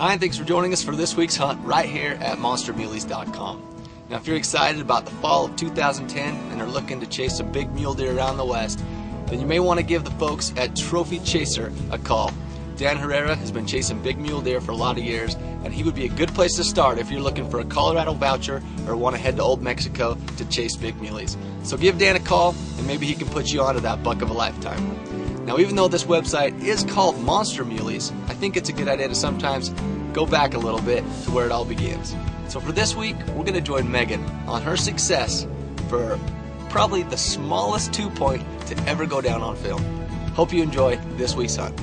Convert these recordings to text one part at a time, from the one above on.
Hi, and thanks for joining us for this week's hunt right here at monstermuleys.com. Now, if you're excited about the fall of 2010 and are looking to chase some big mule deer around the West, then you may want to give the folks at Trophy Chaser a call. Dan Herrera has been chasing big mule deer for a lot of years, and he would be a good place to start if you're looking for a Colorado voucher or want to head to Old Mexico to chase big muleys. So give Dan a call, and maybe he can put you onto that buck of a lifetime. Now, even though this website is called Monster Muleys, I think it's a good idea to sometimes go back a little bit to where it all begins. So for this week, we're going to join Megan on her success for probably the smallest two point to ever go down on film. Hope you enjoy this week's hunt.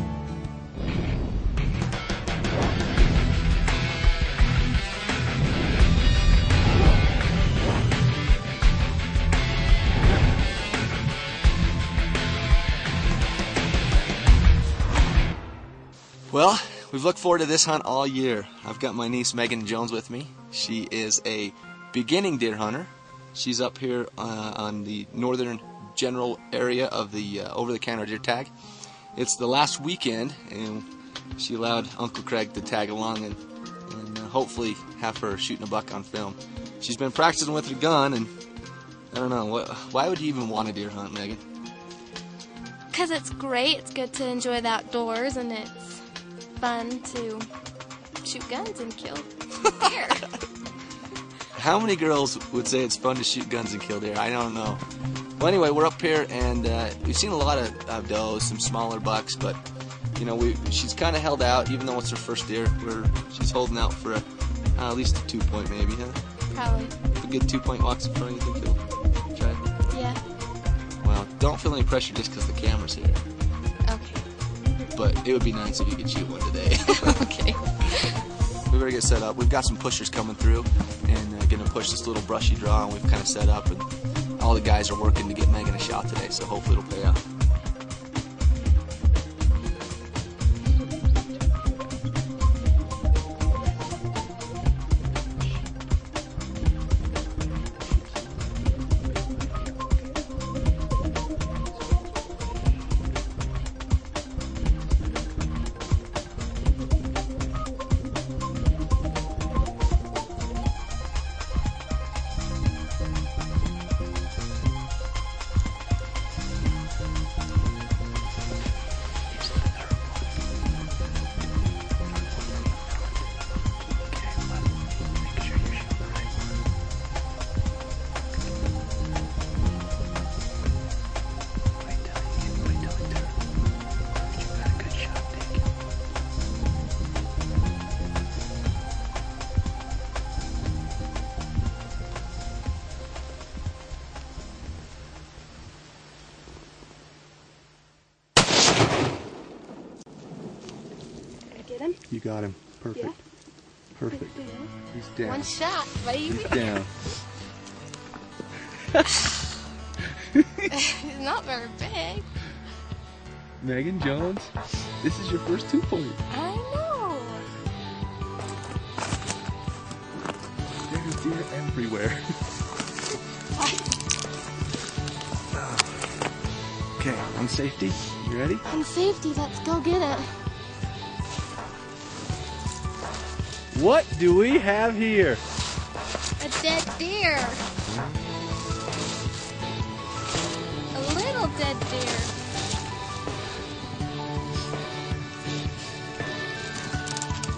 Well, we've looked forward to this hunt all year. I've got my niece Megan Jones with me. She is a beginning deer hunter. She's up here uh, on the northern general area of the uh, over-the-counter deer tag. It's the last weekend, and she allowed Uncle Craig to tag along and, and uh, hopefully have her shooting a buck on film. She's been practicing with her gun, and I don't know. What, why would you even want a deer hunt, Megan? Because it's great. It's good to enjoy the outdoors, and it's fun to shoot guns and kill deer. How many girls would say it's fun to shoot guns and kill deer? I don't know. Well, anyway, we're up here and uh, we've seen a lot of uh, does, some smaller bucks, but you know, we she's kind of held out, even though it's her first deer. We're she's holding out for a, uh, at least a two point, maybe, huh? Probably. A good two point walks in front, you think you'll try? Yeah. Well, don't feel any pressure just because the camera's here. But it would be nice if you could shoot one today. okay. we better get set up. We've got some pushers coming through and uh, going to push this little brushy draw, and we've kind of set up. And all the guys are working to get Megan a shot today, so hopefully it'll pay off. Get him. You got him. Perfect. Yeah. Perfect. He's down. One shot, baby. He's down. He's not very big. Megan Jones, this is your first two point. I know. There's deer everywhere. okay, on safety. You ready? On safety, let's go get it. What do we have here? A dead deer. A little dead deer.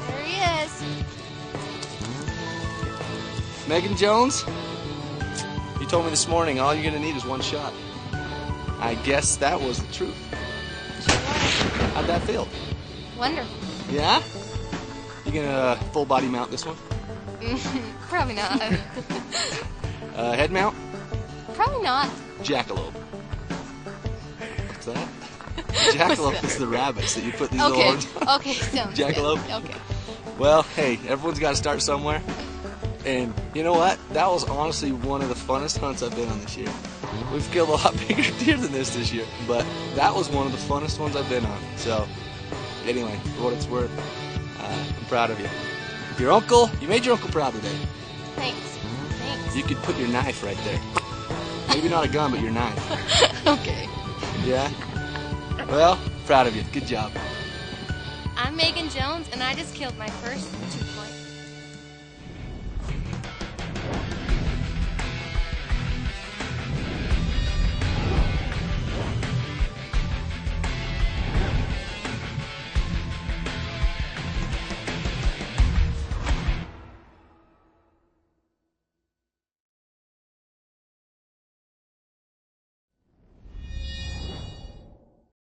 There he is. Megan Jones, you told me this morning all you're going to need is one shot. I guess that was the truth. How'd that feel? Wonderful. Yeah? You gonna uh, full body mount this one? Probably not. Uh, head mount? Probably not. Jackalope. What's that? Jackalope is the rabbits that you put these Okay. little. Okay. Good. Jackalope? Okay. Well, hey, everyone's got to start somewhere. And you know what? That was honestly one of the funnest hunts I've been on this year. We've killed a lot bigger deer than this this year, but that was one of the funnest ones I've been on. So, anyway, for what it's worth, proud of you. Your uncle, you made your uncle proud today. Thanks. Thanks. You could put your knife right there. Maybe not a gun, but your knife. okay. Yeah? Well, proud of you. Good job. I'm Megan Jones, and I just killed my first two.